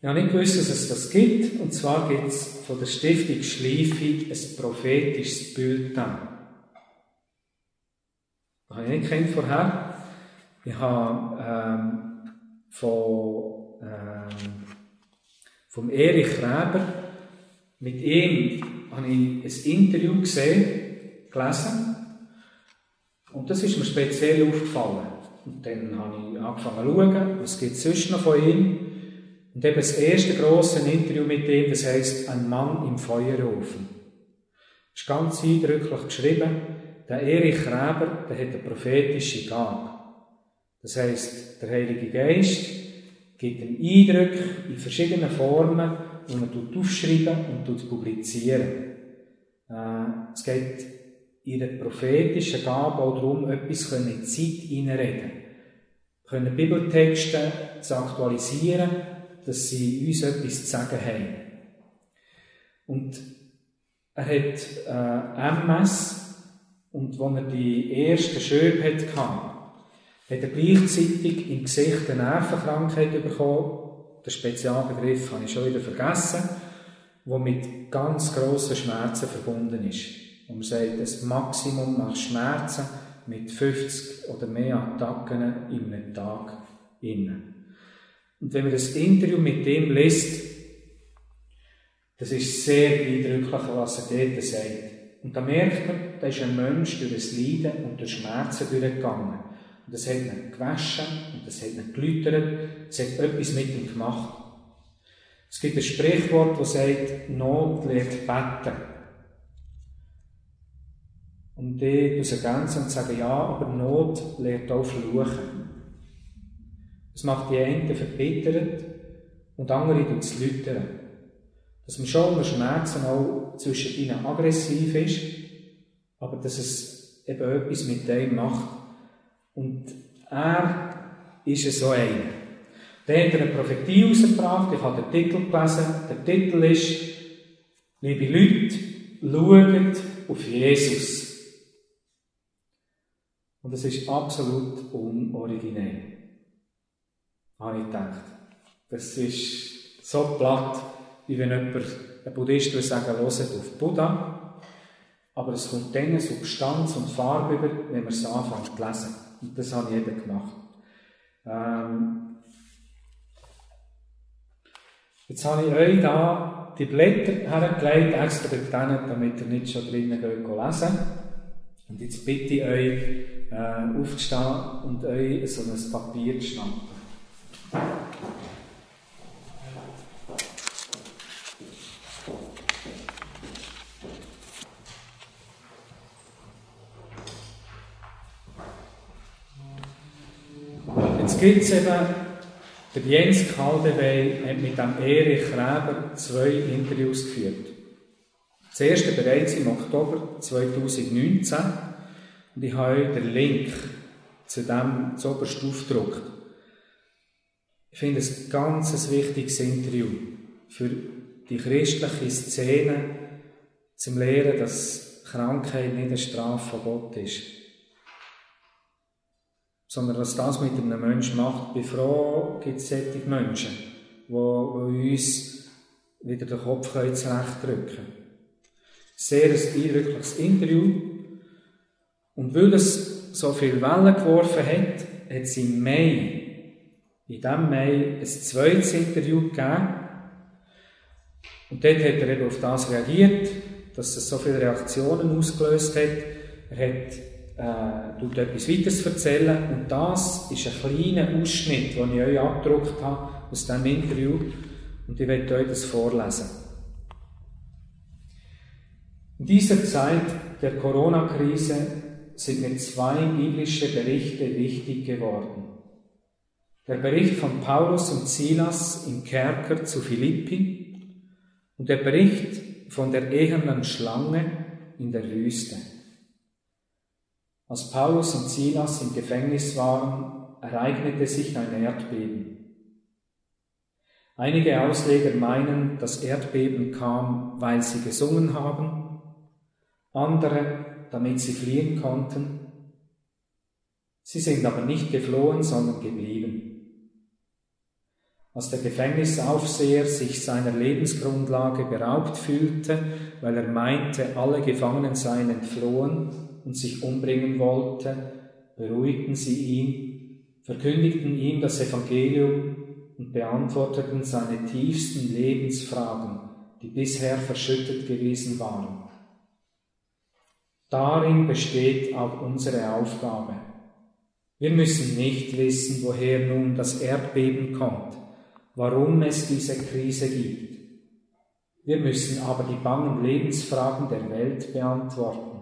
Ich habe nicht gewusst, dass es das gibt. Und zwar gibt es von der Stiftung Schleife ein prophetisches Bild. Das habe ich nicht kennt vorher. Ich habe ähm, von, ähm, vom Erich Reber. Mit ihm habe ich ein Interview gesehen, gelesen. Und das ist mir speziell aufgefallen. Und dann habe ich angefangen zu schauen, was gibt es sonst noch von ihm. Und eben das erste grosse Interview mit ihm, das heisst Ein Mann im Feuerofen. Das ist ganz eindrücklich geschrieben. Der Erich Reber, der hat eine prophetische Gabe. Das heisst, der Heilige Geist gibt einen Eindruck in verschiedenen Formen, die man aufschreiben und publizieren. Äh, es geht in der prophetischen Gabe auch darum, etwas in die Zeit hineinreden. Können Bibeltexte zu aktualisieren, dass sie uns etwas zu sagen haben. Und er hat äh, MS und als er die ersten Schöpfe hatte, hat er gleichzeitig im Gesicht eine Nervenkrankheit bekommen. Der Spezialbegriff habe ich schon wieder vergessen, der mit ganz grossen Schmerzen verbunden ist. Und man sagt, das Maximum nach Schmerzen mit 50 oder mehr Attacken in einem Tag innen. Und wenn man das Interview mit dem liest, das ist sehr eindrücklich, was er dort sagt. Und da merkt man, da ist ein Mensch durch das Leiden und durch Schmerzen durchgegangen. Und das hat ihn gewaschen und das hat ihn geläutert. Es hat etwas mit ihm gemacht. Es gibt ein Sprichwort, das sagt, Not lehrt beten. Und die muss ergänzen und sagen, ja, aber Not lehrt auch fluchen. Das macht die einen verbittert und andere tut es läutern. Dass man schon unter Schmerzen auch zwischen ihnen aggressiv ist, aber dass es eben etwas mit dem macht, Und er ist so einer. Dann hat eine Prophetie rausgebracht, ich habe den Titel gelesen. Der Titel ist, liebe Leute, schaut auf Jesus. Und das ist absolut unoriginell. Habe ich gedacht. Das ist so platt, wie wenn jemand, ein Buddhist würde sagen, hört auf Buddha. Aber es kommt dann Substanz und Farbe über, wenn man es anfängt zu lesen. Und das habe ich eben gemacht. Ähm, jetzt habe ich euch da die Blätter hergelegt, extra dort damit ihr nicht schon drinnen geht lesen Und jetzt bitte ich euch, äh, aufzustehen und euch so ein Papier zu schnappen. Jetzt gibt es eben, der Jens Kaldewey hat mit dem Erich Kräber zwei Interviews geführt. Das erste bereits im Oktober 2019 und ich habe euch den Link zu dem zuoberst aufgedruckt. Ich finde es ein ganz wichtiges Interview für die christliche Szene zum Lehren, dass Krankheit nicht eine Strafe von Gott ist sondern was das mit einem Menschen macht. Bei froh gibt es solche Menschen, die, uns wieder den Kopf zurechtdrücken können. Sehr ein eindrückliches Interview. Und weil es so viel Wellen geworfen hat, hat es im Mai, in diesem Mai, ein zweites Interview gegeben. Und dort hat er eben auf das reagiert, dass es so viele Reaktionen ausgelöst hat. Er hat äh, etwas weiteres erzählen. Und das ist ein kleiner Ausschnitt, den ich euch abgedruckt habe aus diesem Interview. Und ich werde euch das vorlesen. In dieser Zeit der Corona-Krise sind mir zwei biblische Berichte wichtig geworden. Der Bericht von Paulus und Silas im Kerker zu Philippi und der Bericht von der ehernen Schlange in der Wüste. Als Paulus und Silas im Gefängnis waren, ereignete sich ein Erdbeben. Einige Ausleger meinen, das Erdbeben kam, weil sie gesungen haben, andere, damit sie fliehen konnten. Sie sind aber nicht geflohen, sondern geblieben. Als der Gefängnisaufseher sich seiner Lebensgrundlage beraubt fühlte, weil er meinte, alle Gefangenen seien entflohen, und sich umbringen wollte, beruhigten sie ihn, verkündigten ihm das Evangelium und beantworteten seine tiefsten Lebensfragen, die bisher verschüttet gewesen waren. Darin besteht auch unsere Aufgabe. Wir müssen nicht wissen, woher nun das Erdbeben kommt, warum es diese Krise gibt. Wir müssen aber die bangen Lebensfragen der Welt beantworten.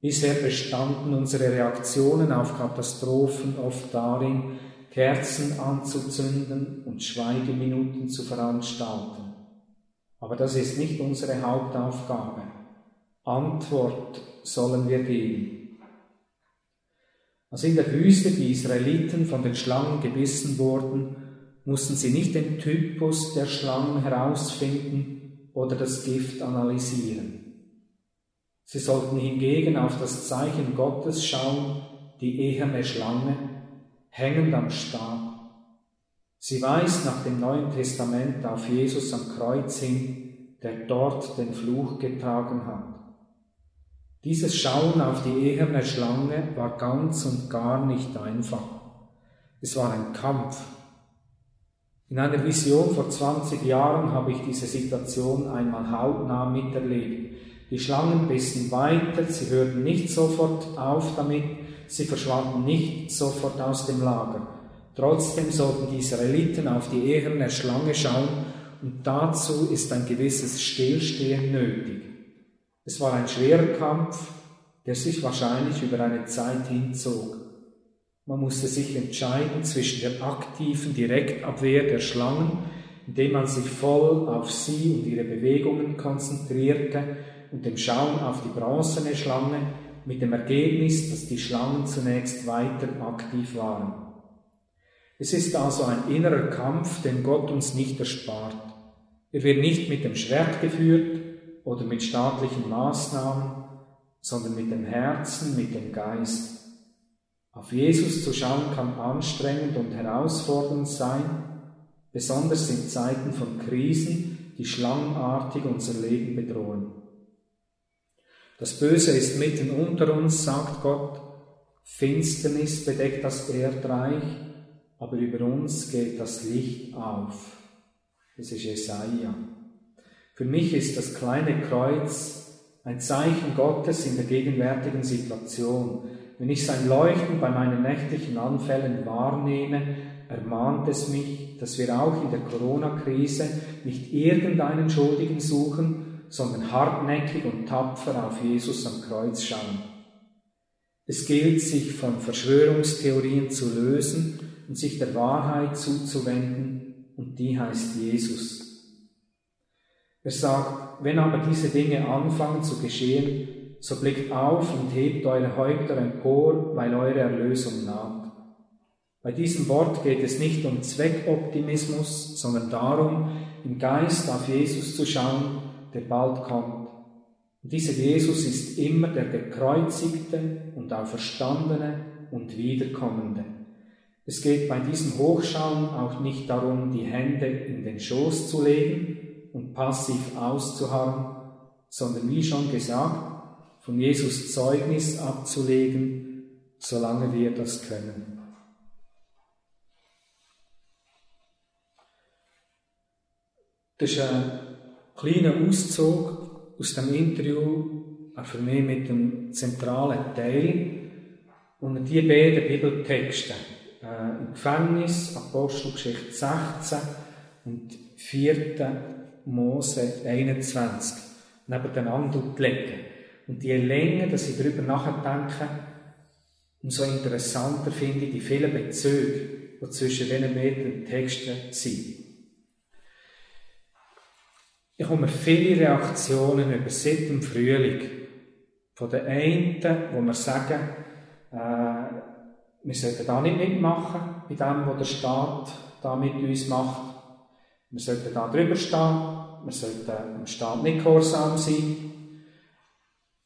Bisher bestanden unsere Reaktionen auf Katastrophen oft darin, Kerzen anzuzünden und Schweigeminuten zu veranstalten. Aber das ist nicht unsere Hauptaufgabe. Antwort sollen wir geben. Als in der Wüste die Israeliten von den Schlangen gebissen wurden, mussten sie nicht den Typus der Schlangen herausfinden oder das Gift analysieren. Sie sollten hingegen auf das Zeichen Gottes schauen, die eherne Schlange, hängend am Stab. Sie weist nach dem Neuen Testament auf Jesus am Kreuz hin, der dort den Fluch getragen hat. Dieses Schauen auf die eherne Schlange war ganz und gar nicht einfach. Es war ein Kampf. In einer Vision vor 20 Jahren habe ich diese Situation einmal hautnah miterlebt. Die Schlangen bissen weiter, sie hörten nicht sofort auf damit, sie verschwanden nicht sofort aus dem Lager. Trotzdem sollten die Israeliten auf die eherne Schlange schauen und dazu ist ein gewisses Stillstehen nötig. Es war ein schwerer Kampf, der sich wahrscheinlich über eine Zeit hinzog. Man musste sich entscheiden zwischen der aktiven Direktabwehr der Schlangen, indem man sich voll auf sie und ihre Bewegungen konzentrierte, und dem Schauen auf die bronzene Schlange, mit dem Ergebnis, dass die Schlangen zunächst weiter aktiv waren. Es ist also ein innerer Kampf, den Gott uns nicht erspart. Er wird nicht mit dem Schwert geführt oder mit staatlichen Maßnahmen, sondern mit dem Herzen, mit dem Geist. Auf Jesus zu schauen kann anstrengend und herausfordernd sein, besonders in Zeiten von Krisen, die schlangenartig unser Leben bedrohen. Das Böse ist mitten unter uns, sagt Gott, Finsternis bedeckt das Erdreich, aber über uns geht das Licht auf. Das ist Jesaja. Für mich ist das kleine Kreuz ein Zeichen Gottes in der gegenwärtigen Situation. Wenn ich sein Leuchten bei meinen nächtlichen Anfällen wahrnehme, ermahnt es mich, dass wir auch in der Corona-Krise nicht irgendeinen Schuldigen suchen, sondern hartnäckig und tapfer auf Jesus am Kreuz schauen. Es gilt, sich von Verschwörungstheorien zu lösen und sich der Wahrheit zuzuwenden, und die heißt Jesus. Er sagt, wenn aber diese Dinge anfangen zu geschehen, so blickt auf und hebt eure Häupter empor, weil eure Erlösung naht. Bei diesem Wort geht es nicht um Zweckoptimismus, sondern darum, im Geist auf Jesus zu schauen, der bald kommt. Und dieser Jesus ist immer der gekreuzigte und auferstandene und wiederkommende. Es geht bei diesem Hochschauen auch nicht darum, die Hände in den Schoß zu legen und passiv auszuharren, sondern wie schon gesagt, von Jesus Zeugnis abzulegen, solange wir das können. Das ist ein kleiner Auszug aus dem Interview, auch für mich mit dem zentralen Teil, und die beiden Bibeltexte, äh, im Gefängnis, Apostelgeschichte 16 und 4. Mose 21, nebeneinander legen. Und je länger, dass ich darüber nachdenke, umso interessanter finde ich die vielen Bezüge, die zwischen diesen beiden Texten sind. Ich komme viele Reaktionen über seit dem Frühling. Von den einen, wo wir sagen, äh, wir sollten da nicht mitmachen, bei dem, was der Staat da mit uns macht. Wir sollten da drüber stehen, wir sollten dem Staat nicht gehorsam sein.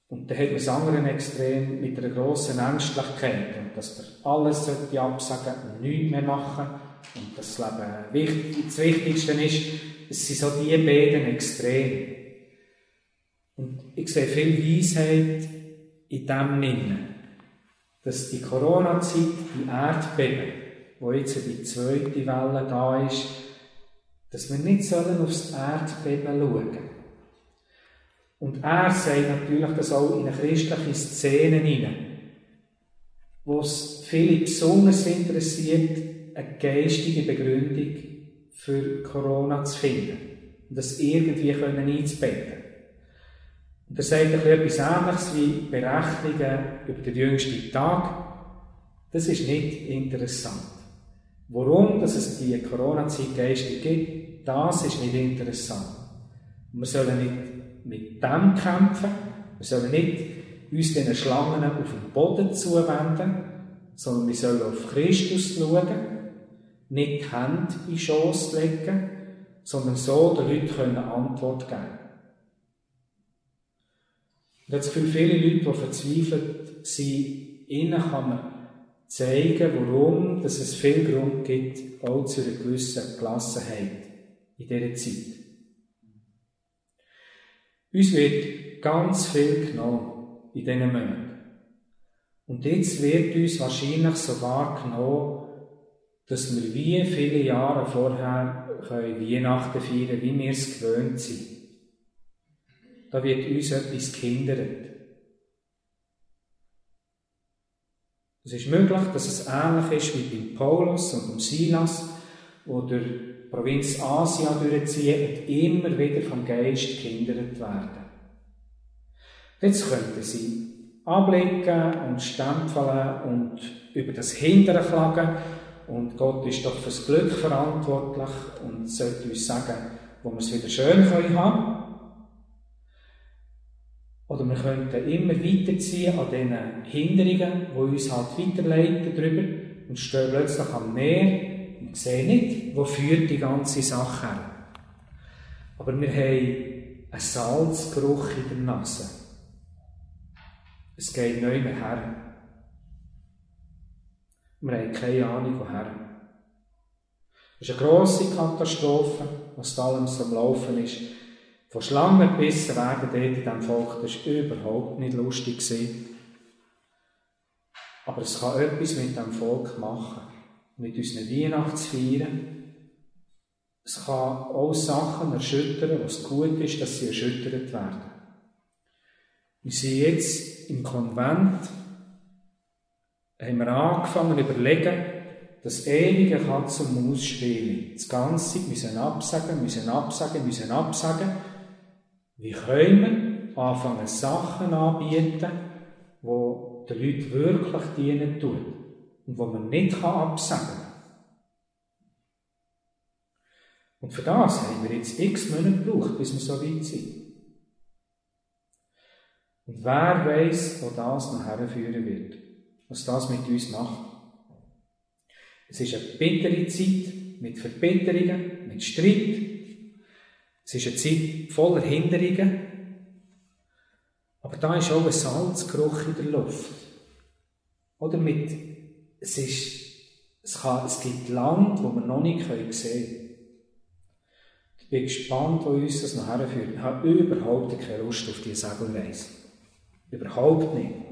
Und dann hat man das andere Extrem mit einer grossen Ängstlichkeit und dass wir alles absagen und nichts mehr machen und das Leben das Wichtigste ist, es sind so die beiden Extreme. Und ich sehe viel Weisheit in dem Innen, dass die Corona-Zeit, die Erdbeben, wo jetzt die zweite Welle da ist, dass wir nicht sollen aufs Erdbeben schauen. Und er sagt natürlich das auch in eine christliche Szene hinein, wo es viele besonders interessiert, eine geistige Begründung für Corona zu finden und das irgendwie können einzubetten. Und er sagt etwas Ähnliches wie Berechnungen über den jüngsten Tag. Das ist nicht interessant. Warum dass es die Corona-Zeit gibt, das ist nicht interessant. wir sollen nicht mit dem kämpfen, wir sollen nicht uns diesen Schlangen auf den Boden zuwenden, sondern wir sollen auf Christus schauen nicht die Hände in den Schoss legen, sondern so den Leuten können Antwort geben Und das Gefühl, viele Leute, die verzweifelt sind, ihnen kann man zeigen, warum dass es viel Grund gibt, auch zu einer gewissen Gelassenheit in dieser Zeit. Uns wird ganz viel genommen in diesen Monaten. Und jetzt wird uns wahrscheinlich sogar genommen, dass wir wie viele Jahre vorher können Weihnachten feiern wie wir es gewöhnt sind. Da wird uns etwas gehindert. Es ist möglich, dass es ähnlich ist wie bei Paulus und Silas, wo der Provinz Asia durchziehen und immer wieder vom Geist gehindert werden. Jetzt könnten sie abblicken und stempeln und über das Hindern klagen und Gott ist doch fürs Glück verantwortlich und sollte uns sagen, wo wir es wieder schön können haben. Oder wir könnten immer weiterziehen an diesen Hinderungen, die uns halt weiterleiten drüber und stehen plötzlich am Meer und sehen nicht, wo führt die ganze Sache her. Aber wir haben einen Salzgeruch in der Nase. Es geht nicht mehr her. Wir haben keine Ahnung, woher. Es ist eine grosse Katastrophe, was da alles am Laufen ist. Von Schlangen gebissen werden dort in diesem Volk, das war überhaupt nicht lustig. Aber es kann etwas mit dem Volk machen, mit unseren Weihnachtsfeiern. Es kann auch Sachen erschüttern, was gut ist, dass sie erschüttert werden. Wir sind jetzt im Konvent, haben wir angefangen zu überlegen, das ewige Katz- und Maus-Spiel. Das Ganze müssen absagen, müssen absagen, müssen absagen. Wie können wir anfangen, Sachen anbieten, die den Leuten wirklich dienen tun und die man nicht absagen kann. Und für das haben wir jetzt x Monate gebraucht, bis wir so weit sind. Und wer weiß, wo das nachher führen wird, was das mit uns macht. Es ist eine bittere Zeit mit Verbitterungen, mit Streit. Es ist eine Zeit voller Hinderungen. Aber da ist auch ein Salzgeruch in der Luft. Oder mit, es ist, es, kann, es gibt Land, wo wir noch nicht sehen können. Ich bin gespannt, wo uns das nachher führt. Ich habe überhaupt keine Lust auf diese Segelreise. Überhaupt nicht.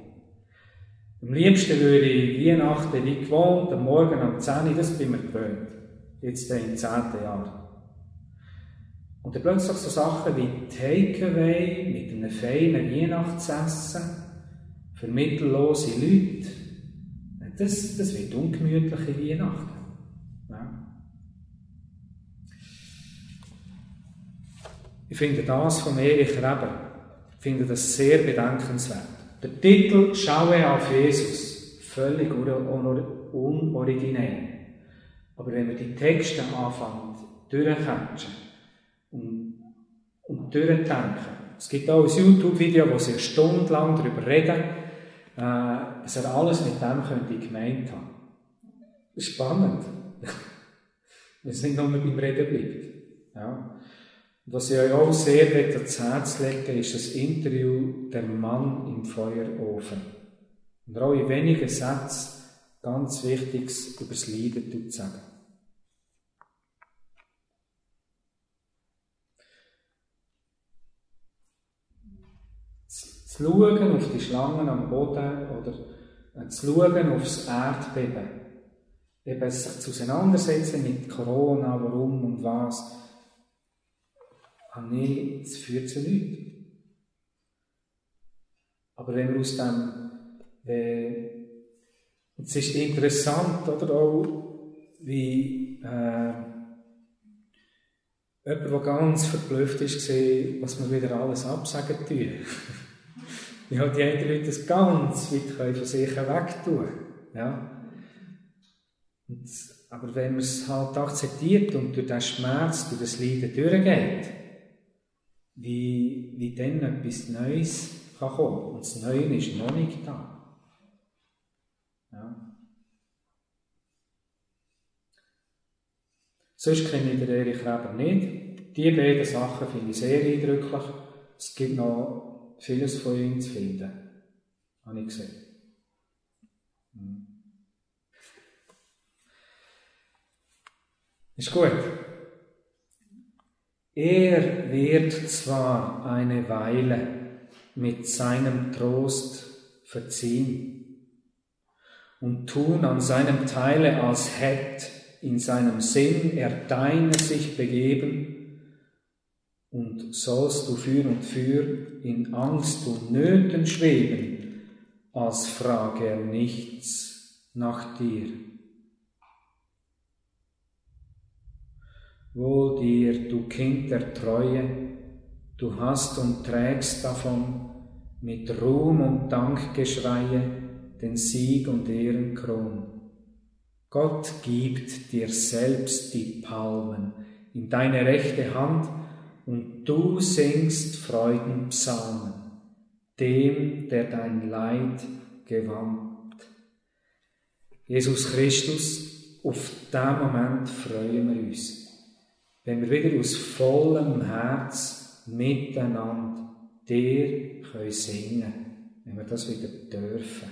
Am liebsten würde ich Weihnachten wie gewohnt, am Morgen um 10 Uhr, das bin ich gewöhnt. Jetzt im 10. Jahr. Und dann plötzlich so Sachen wie Takeaway mit einem feinen Weihnachtsessen für mittellose Leute. Das, das wird ungemütliche Weihnachten. Ja. Ich finde das von Erich Reber, finde das sehr bedenkenswert. Der Titel Schaue auf Jesus, völlig unoriginell. Aber wenn wir die Texte anfangen, durchkatschen und, und durchdenken, es gibt auch ein YouTube-Video, wo sie stundenlang darüber reden, äh, dass er alles mit dem könnte gemeint haben. Spannend. Wenn es nicht nur beim Reden bleibt. Ja. Was ich euch auch sehr ans Herz legen ist das Interview Der Mann im Feuerofen. Und auch in wenigen Sätzen ganz Wichtiges über das Leiden zu sagen. Zu schauen auf die Schlangen am Boden oder zu schauen auf das Erdbeben. Eben sich auseinandersetzen mit Corona, warum und was ah nee, es führt zu nichts. Aber wenn wir aus dem, äh, es ist interessant, oder auch, wie äh, jemand, der ganz verblüfft ist, gesehen, was wir wieder alles absagen tun. *laughs* Halt die einen Leute das ganz weit von sich weg tun. Ja? Und, aber wenn man es halt akzeptiert und durch den Schmerz, durch das Leiden durchgeht, wie, wie dann etwas Neues kann kommen. Und das Neue ist noch nicht da. Ja. Sonst kenne ich den Erich Reber nicht. Die beiden Sachen finde ich sehr eindrücklich. Es gibt noch vieles von ihm zu finden. Habe ich gesehen. Hm. Ist gut. Er wird zwar eine Weile mit seinem Trost verziehen und tun an seinem Teile, als hätt in seinem Sinn er deine sich begeben, und sollst du für und für in Angst und Nöten schweben, als frage er nichts nach dir. Wohl dir, du Kind der Treue, du hast und trägst davon mit Ruhm und Dankgeschreie den Sieg und Ehrenkron. Gott gibt dir selbst die Palmen in deine rechte Hand und du singst Freudenpsalmen. dem, der dein Leid gewandt. Jesus Christus, auf diesen Moment freuen wir uns, wenn wir wieder aus vollem Herz miteinander dir können singen, wenn wir das wieder dürfen.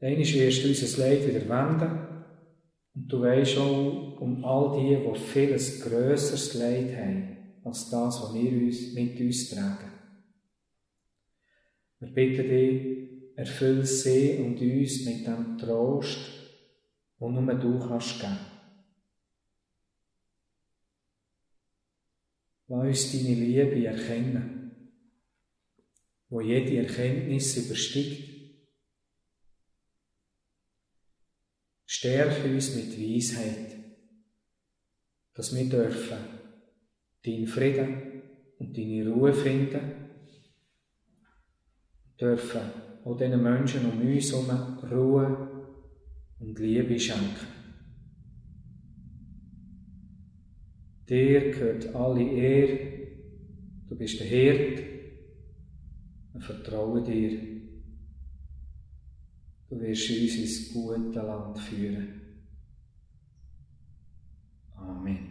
Einmal wirst du unser Leid wieder wenden und du weißt auch um all die, die vieles grösseres Leid haben, als das, was wir uns, mit uns tragen. Wir bitten dich, erfüll sie und uns mit dem Trost, den nur du kannst geben. Lass uns deine Liebe erkennen, wo jede Erkenntnis übersteigt. Stärke uns mit Weisheit, dass wir dürfen deinen Frieden und deine Ruhe finden, dürfen auch diesen Menschen um uns herum Ruhe und Liebe schenken. Dir gehört alle Ehre, du bist der Herd, wir vertrauen dir. Du wirst uns ins gute Land führen. Amen.